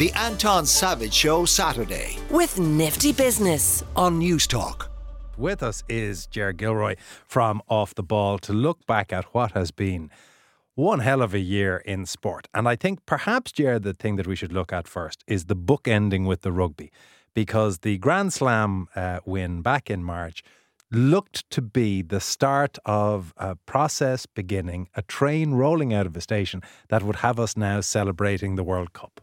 The Anton Savage Show Saturday. with Nifty Business. On Newstalk. With us is Ger Gilroy from Off the Ball to look back at what has been one hell of a year in sport. And I think perhaps, Ger, the thing that we should look at first is the book ending with the rugby, because the Grand Slam uh, win back in March looked to be the start of a process beginning, a train rolling out of a station that would have us now celebrating the World Cup.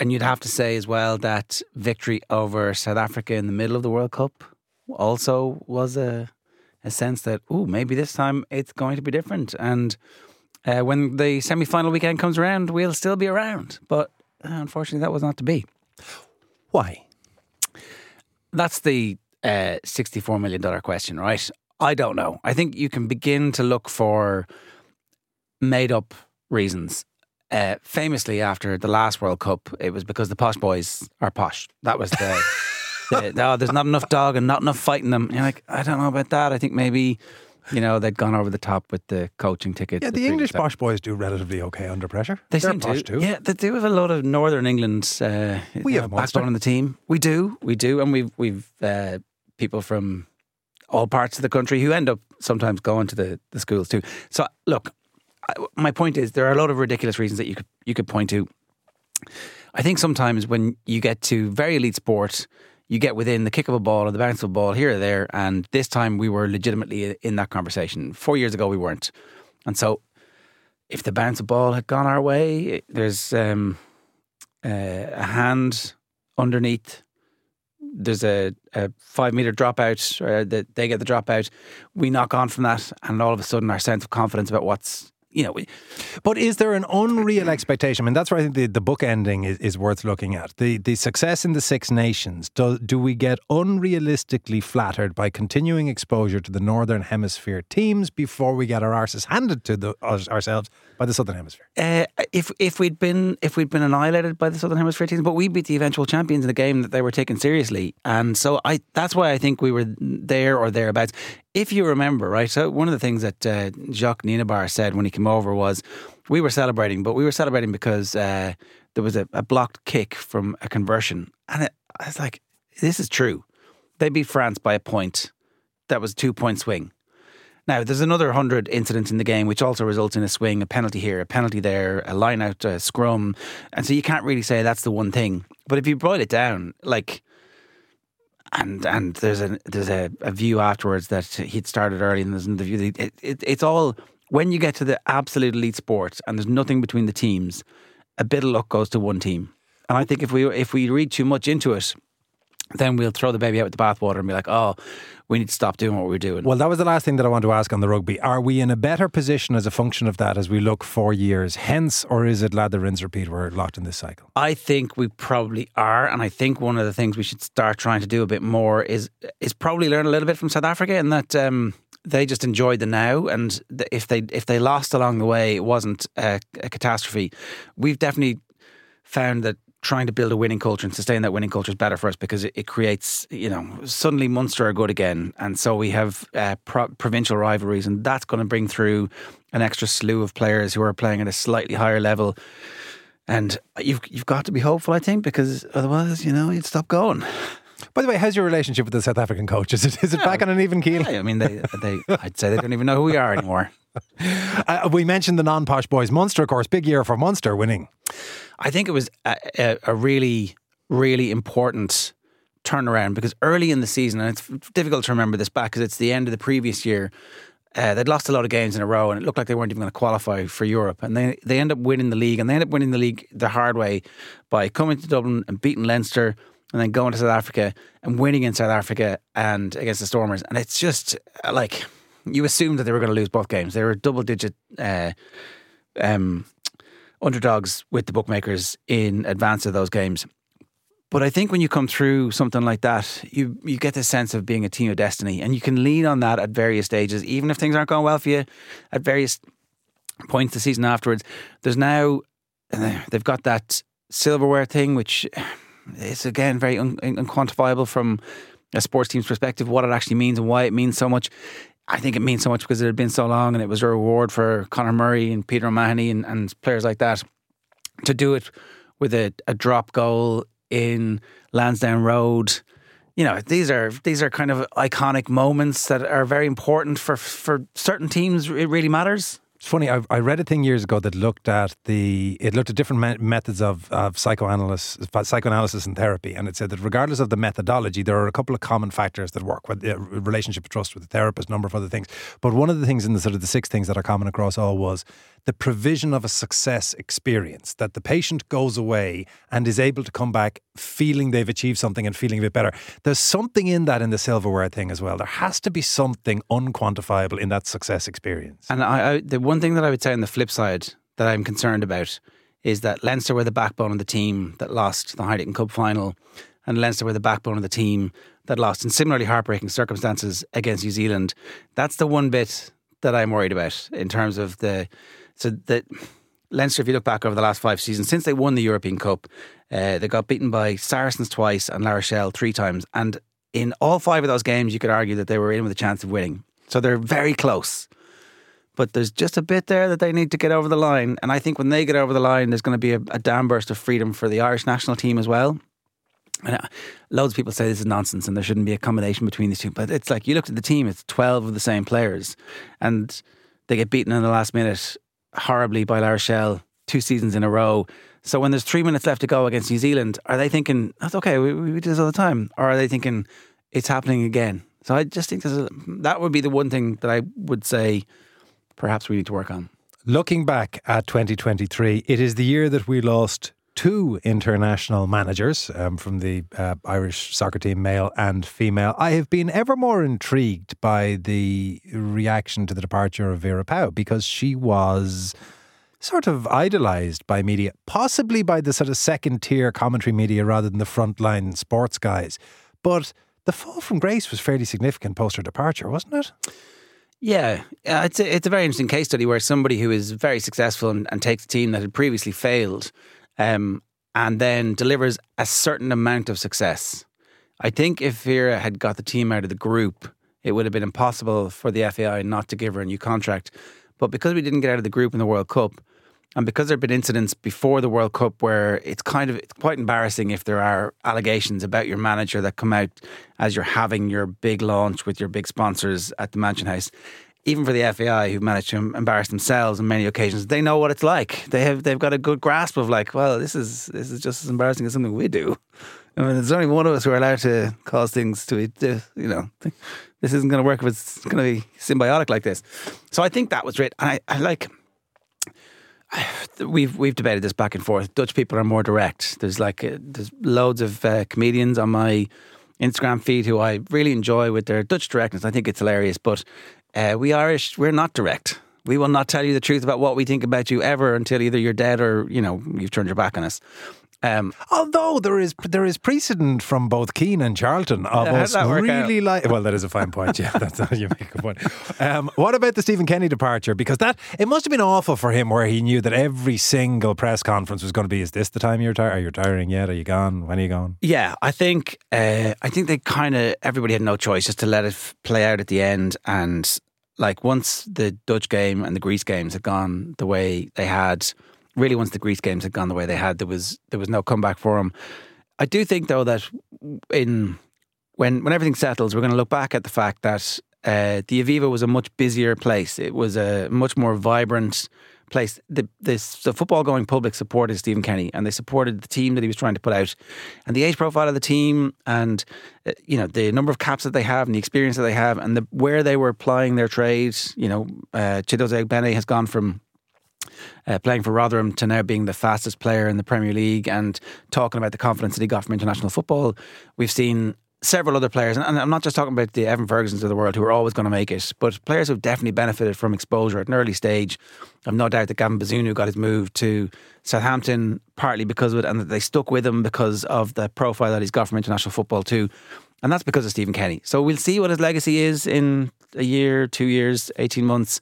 And you'd have to say as well that victory over South Africa in the middle of the World Cup also was a a sense that oh maybe this time it's going to be different. And uh, when the semi final weekend comes around, we'll still be around. But uh, unfortunately, that was not to be. Why? That's the uh, sixty-four million dollar question, right? I don't know. I think you can begin to look for made-up reasons. Uh, famously, after the last World Cup, it was because the posh boys are posh. That was the. the oh, there's not enough dog and not enough fighting them. And you're like, I don't know about that. I think maybe, you know, they'd gone over the top with the coaching tickets. Yeah, the English posh boys do relatively okay under pressure. They They're seem posh to. too. Yeah, they do have a lot of Northern England. Uh, We have know, Munster. backbone on the team. We do, we do, and we've we've uh, people from all parts of the country who end up sometimes going to the, the schools too. So look, my point is there are a lot of ridiculous reasons that you could you could point to. I think sometimes when you get to very elite sport, you get within the kick of a ball or the bounce of a ball here or there, and this time we were legitimately in that conversation. Four years ago, we weren't, and so if the bounce of ball had gone our way, there's um, uh, a hand underneath. There's a, a five meter dropout, or that they get the dropout. We knock on from that, and all of a sudden, our sense of confidence about what's you know, we, But is there an unreal expectation? I mean, that's where I think the, the book ending is, is worth looking at. The the success in the Six Nations. Do, do we get unrealistically flattered by continuing exposure to the Northern Hemisphere teams before we get our arses handed to the, us, ourselves by the Southern Hemisphere? Uh, if if we'd been if we'd been annihilated by the Southern Hemisphere teams, but we beat the eventual champions in a game that they were taken seriously, and so I that's why I think we were there or thereabouts. If you remember, right, so one of the things that uh, Jacques Nienaber said when he came over was we were celebrating, but we were celebrating because uh, there was a, a blocked kick from a conversion, and it, I was like, this is true. They beat France by a point. That was a two point swing. Now, there's another 100 incidents in the game, which also results in a swing, a penalty here, a penalty there, a line out, a scrum. And so you can't really say that's the one thing. But if you boil it down, like, and and there's a there's a, a view afterwards that he'd started early and there's another view. It, it, it's all, when you get to the absolute elite sports and there's nothing between the teams, a bit of luck goes to one team. And I think if we if we read too much into it, then we'll throw the baby out with the bathwater and be like, oh, we need to stop doing what we're doing. Well, that was the last thing that I want to ask on the rugby. Are we in a better position as a function of that as we look four years hence, or is it lather, rinse, repeat? We're locked in this cycle. I think we probably are, and I think one of the things we should start trying to do a bit more is is probably learn a little bit from South Africa, in that um, they just enjoyed the now, and if they if they lost along the way, it wasn't a, a catastrophe. We've definitely found that trying to build a winning culture and sustain that winning culture is better for us because it, it creates, you know, suddenly Munster are good again, and so we have uh, pro- provincial rivalries, and that's going to bring through an extra slew of players who are playing at a slightly higher level. And you've you've got to be hopeful, I think, because otherwise, you know, you'd stop going. By the way, how's your relationship with the South African coach? Is it, is it back on an even keel? I mean, they, they, I'd say they don't even know who we are anymore. Uh, we mentioned the non posh boys. Munster, of course, big year for Munster winning. I think it was a, a, really, really important turnaround because early in the season, and it's difficult to remember this back because it's the end of the previous year. Uh, they'd lost a lot of games in a row, and it looked like they weren't even going to qualify for Europe. And they they end up winning the league, and they end up winning the league the hard way by coming to Dublin and beating Leinster, and then going to South Africa and winning in South Africa and against the Stormers. And it's just like you assumed that they were going to lose both games. They were double digit uh, um, underdogs with the bookmakers in advance of those games. But I think when you come through something like that, you you get the sense of being a team of destiny, and you can lean on that at various stages, even if things aren't going well for you at various points the season afterwards. There's now they've got that silverware thing, which is again very un- unquantifiable from a sports team's perspective, what it actually means and why it means so much. I think it means so much because it had been so long, and it was a reward for Conor Murray and Peter O'Mahony and, and players like that to do it with a, a drop goal in Lansdowne Road. You know, these are these are kind of iconic moments that are very important for for certain teams. It really matters. It's funny. I, I, read a thing years ago that looked at the it looked at different me- methods of, of psychoanalysis, psychoanalysis and therapy, and it said that regardless of the methodology, there are a couple of common factors that work. With the relationship of trust with the therapist, number of other things. But one of the things in the sort of the six things that are common across all was the provision of a success experience that the patient goes away and is able to come back feeling they've achieved something and feeling a bit better. There's something in that in the silverware thing as well. There has to be something unquantifiable in that success experience. And I, I, one thing that I would say on the flip side that I'm concerned about is that Leinster were the backbone of the team that lost the Heineken Cup final, and Leinster were the backbone of the team that lost in similarly heartbreaking circumstances against New Zealand. That's the one bit that I'm worried about in terms of the so that Leinster, if you look back over the last five seasons, since they won the European Cup, uh, they got beaten by Saracens twice and La Rochelle three times. And in all five of those games, you could argue that they were in with a chance of winning. So they're very close. But there's just a bit there that they need to get over the line. And I think when they get over the line, there's going to be a, a dam burst of freedom for the Irish national team as well. And uh, loads of people say this is nonsense and there shouldn't be a combination between these two. But it's like you looked at the team, it's 12 of the same players. And they get beaten in the last minute horribly by La Rochelle two seasons in a row. So when there's three minutes left to go against New Zealand, are they thinking that's okay? We, we do this all the time, or are they thinking it's happening again? So I just think a, that would be the one thing that I would say perhaps we need to work on. Looking back at 2023, it is the year that we lost two international managers um, from the uh, Irish soccer team, male and female. I have been ever more intrigued by the reaction to the departure of Vera Pauw because she was sort of idolised by media, possibly by the sort of second tier commentary media rather than the frontline sports guys. But the fall from grace was fairly significant post her departure, wasn't it? Yeah, it's a, it's a very interesting case study where somebody who is very successful and, and takes a team that had previously failed um, and then delivers a certain amount of success. I think if Vera had got the team out of the group, it would have been impossible for the FAI not to give her a new contract. But because we didn't get out of the group in the World Cup, and because there have been incidents before the World Cup where it's kind of it's quite embarrassing if there are allegations about your manager that come out as you're having your big launch with your big sponsors at the Mansion House even for the FAI who've managed to embarrass themselves on many occasions, they know what it's like. They have they've got a good grasp of like, well, this is this is just as embarrassing as something we do. I mean, there's only one of us who are allowed to cause things to, you know, this isn't going to work if it's going to be symbiotic like this. So I think that was right. And I, I like, we've we've debated this back and forth. Dutch people are more direct. There's like uh, there's loads of uh, comedians on my Instagram feed who I really enjoy with their Dutch directness. I think it's hilarious, but uh, we Irish, we're not direct. We will not tell you the truth about what we think about you ever until either you're dead or you know you've turned your back on us. Um, Although there is there is precedent from both Keane and Charlton of uh, us really like. Well, that is a fine point. Yeah, that's how you make a point. Um, what about the Stephen Kenny departure? Because that it must have been awful for him, where he knew that every single press conference was going to be: "Is this the time you're retiring? Are you retiring yet? Are you gone? When are you gone?" Yeah, I think uh, I think they kind of everybody had no choice just to let it play out at the end and like once the Dutch game and the Greece games had gone the way they had, really once the Greece games had gone the way they had, there was there was no comeback for them. I do think though that in when when everything settles, we're going to look back at the fact that uh, the Aviva was a much busier place. It was a much more vibrant place. The, this, the football going public supported Stephen Kenny and they supported the team that he was trying to put out. And the age profile of the team and uh, you know the number of caps that they have and the experience that they have and the, where they were applying their trades. You know, uh, Chidozie Ogbene has gone from uh, playing for Rotherham to now being the fastest player in the Premier League and talking about the confidence that he got from international football. We've seen several other players, and I'm not just talking about the Evan Fergusons of the world who are always going to make it, but players who've definitely benefited from exposure at an early stage. I've no doubt that Gavin Bazunu got his move to Southampton partly because of it, and that they stuck with him because of the profile that he's got from international football too. And that's because of Stephen Kenny. So we'll see what his legacy is in a year, two years, 18 months.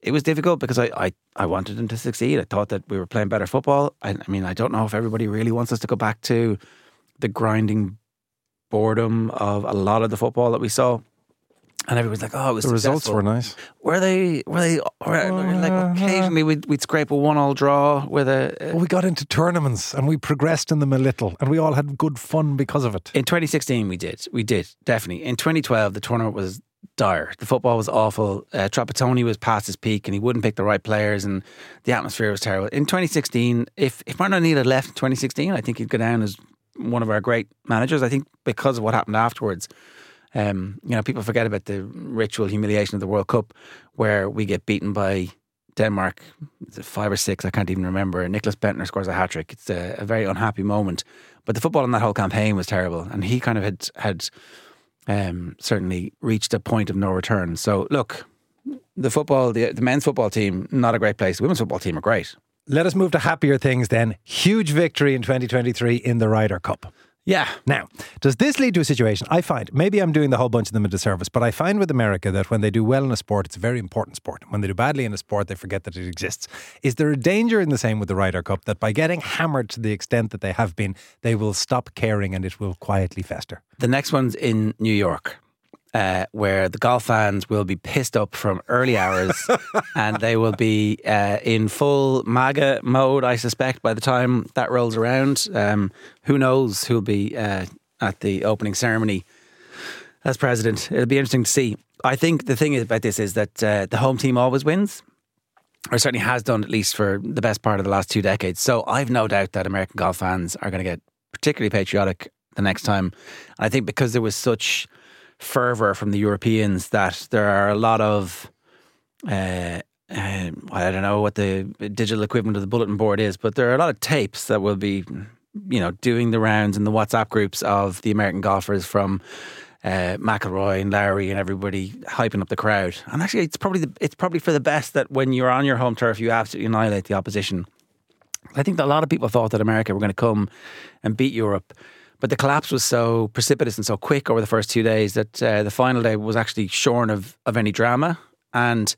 It was difficult because I, I, I wanted them to succeed. I thought that we were playing better football. I, I mean, I don't know if everybody really wants us to go back to the grinding boredom of a lot of the football that we saw. and everyone's like, "Oh, it was The results were nice. Were they? Were they? Were, like Uh, occasionally we'd, we'd scrape a one-all draw with a. Well, we got into tournaments and we progressed in them a little, and we all had good fun because of it. In 2016, we did. We did definitely. In 2012, the tournament was dire. The football was awful. Uh, Trapattoni was past his peak, and he wouldn't pick the right players, and the atmosphere was terrible. In 2016, if if Martin O'Neill had left in 2016, I think he'd go down as one of our great managers. I think because of what happened afterwards. Um, you know, people forget about the ritual humiliation of the World Cup, where we get beaten by Denmark, five or six, I can't even remember. Nicklas Bendtner scores a hat trick. It's a, a very unhappy moment. But the football in that whole campaign was terrible, and he kind of had had um, certainly reached a point of no return. So look, the football, the, the men's football team, not a great place. The women's football team are great. Let us move to happier things then. Huge victory in 2023 in the Ryder Cup. Yeah, Now, does this lead to a situation? I find, maybe I'm doing the whole bunch of them a disservice, but I find with America that when they do well in a sport, it's a very important sport. When they do badly in a sport, they forget that it exists. Is there a danger in the same with the Ryder Cup that by getting hammered to the extent that they have been, they will stop caring and it will quietly fester? The next one's in New York, uh, where the golf fans will be pissed up from early hours and they will be uh, in full MAGA mode, I suspect, by the time that rolls around. Um, who knows who'll be uh, at the opening ceremony as president? It'll be interesting to see. I think the thing about this is that uh, the home team always wins. Or certainly has done at least for the best part of the last two decades. So I've no doubt that American golf fans are going to get particularly patriotic the next time. And I think because there was such fervor from the Europeans that there are a lot of, uh, uh, I don't know what the digital equivalent of the bulletin board is, but there are a lot of tapes that will be, you know, doing the rounds in the WhatsApp groups of the American golfers from uh, McIlroy and Lowry and everybody hyping up the crowd. And actually, it's probably the, it's probably for the best that when you're on your home turf, you absolutely annihilate the opposition. I think that a lot of people thought that America were going to come and beat Europe. But the collapse was so precipitous and so quick over the first two days that uh, the final day was actually shorn of, of any drama. And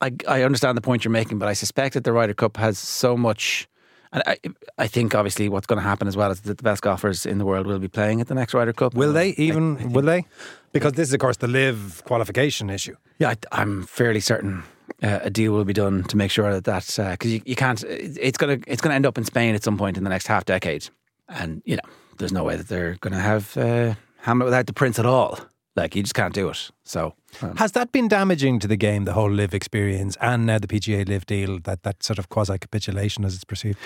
I, I understand the point you're making, but I suspect that the Ryder Cup has so much. And I, I think obviously what's going to happen as well is that the best golfers in the world will be playing at the next Ryder Cup. Will they even? I think- will they? Because this is, of course, the LIV qualification issue. Yeah, I, I'm fairly certain uh, a deal will be done to make sure that that's because you, you can't. it- It's gonna it's gonna end up in Spain at some point in the next half decade, and you know there's no way that they're gonna have uh, Hamlet without the Prince at all. Like you just can't do it. So um, Has that been damaging to the game, the whole LIV experience, and now the PGA LIV deal, that, that sort of quasi capitulation as it's perceived?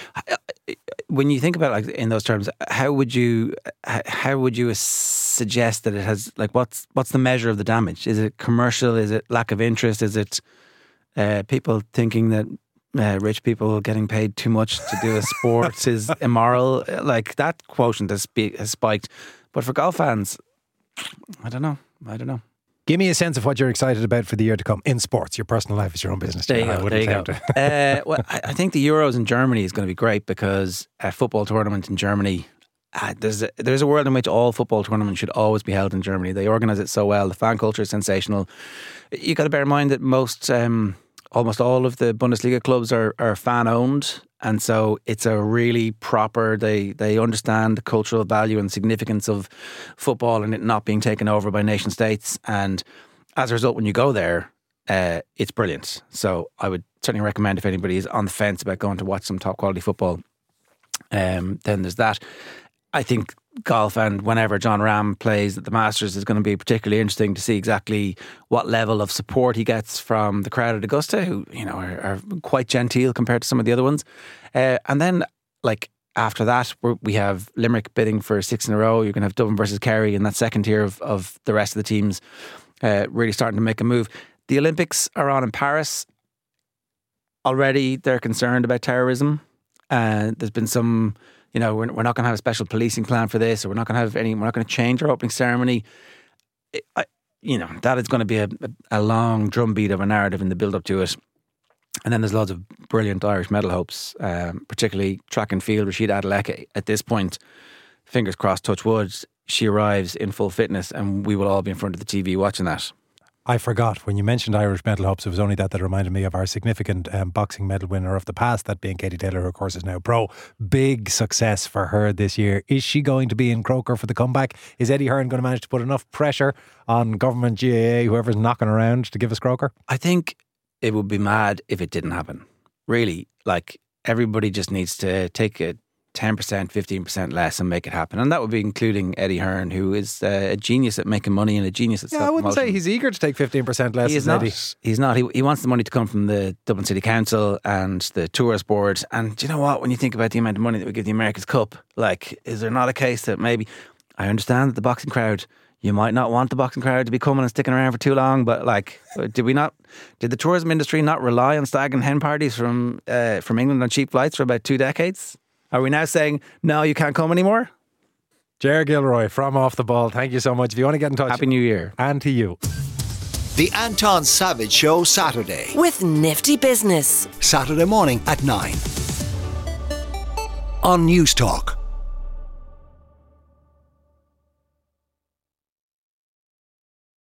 when you think about it like in those terms, how would you how would you suggest that it has like what's what's the measure of the damage? Is it commercial? Is it lack of interest? Is it uh, people thinking that uh, rich people getting paid too much to do a sport is immoral? Like that quotient has, spe- has spiked. But for golf fans, I don't know. I don't know. Give me a sense of what you're excited about for the year to come in sports. Your personal life is your own business. There you. I go. There you go. uh, well, I, I think the Euros in Germany is going to be great because a football tournament in Germany. Uh, there's a, there's a world in which all football tournaments should always be held in Germany. They organise it so well. The fan culture is sensational. You got to bear in mind that most, um, almost all of the Bundesliga clubs are, are fan owned, and so it's a really proper. They they understand the cultural value and significance of football and it not being taken over by nation states. And as a result, when you go there, uh, it's brilliant. So I would certainly recommend if anybody is on the fence about going to watch some top quality football, um, then there's that. I think golf and whenever Jon Rahm plays at the Masters is going to be particularly interesting to see exactly what level of support he gets from the crowd at Augusta, who you know are, are quite genteel compared to some of the other ones. Uh, and then like after that, we have Limerick bidding for six in a row. You're going to have Dublin versus Kerry in that second tier of, of the rest of the teams uh, really starting to make a move. The Olympics are on in Paris. Already, they're concerned about terrorism. Uh, there's been some, you know, we're, we're not going to have a special policing plan for this, or we're not going to have any, we're not going to change our opening ceremony. It, I, you know, that is going to be a, a, long drumbeat of a narrative in the build up to it. And then there's lots of brilliant Irish medal hopes, um, particularly track and field. Rhasidat Adeleke, at this point, fingers crossed, touch wood, she arrives in full fitness, and we will all be in front of the TV watching that. I forgot when you mentioned Irish medal hopes. It was only that that reminded me of our significant um, boxing medal winner of the past, that being Katie Taylor, who of course is now pro. Big success for her this year. Is she going to be in Croker for the comeback? Is Eddie Hearn going to manage to put enough pressure on government, GAA, whoever's knocking around to give us Croker? I think it would be mad if it didn't happen. Really, like everybody just needs to take a 10%, 15% less and make it happen. And that would be including Eddie Hearn, who is uh, a genius at making money and a genius at Yeah, I wouldn't say he's eager to take 15% less. He is not. Eddie. He's not. He, he wants the money to come from the Dublin City Council and the Tourist Board. And do you know what? When you think about the amount of money that we give the America's Cup, like, is there not a case that maybe I understand that the boxing crowd, you might not want the boxing crowd to be coming and sticking around for too long, but like, did we not? Did the tourism industry not rely on stag and hen parties from uh, from England on cheap flights for about two decades? Are we now saying no, you can't come anymore? Ger Gilroy from Off the Ball. Thank you so much. If you want to get in touch, Happy New Year. and to you. The Anton Savage Show Saturday. with Nifty Business. Saturday morning at 9. On News Talk.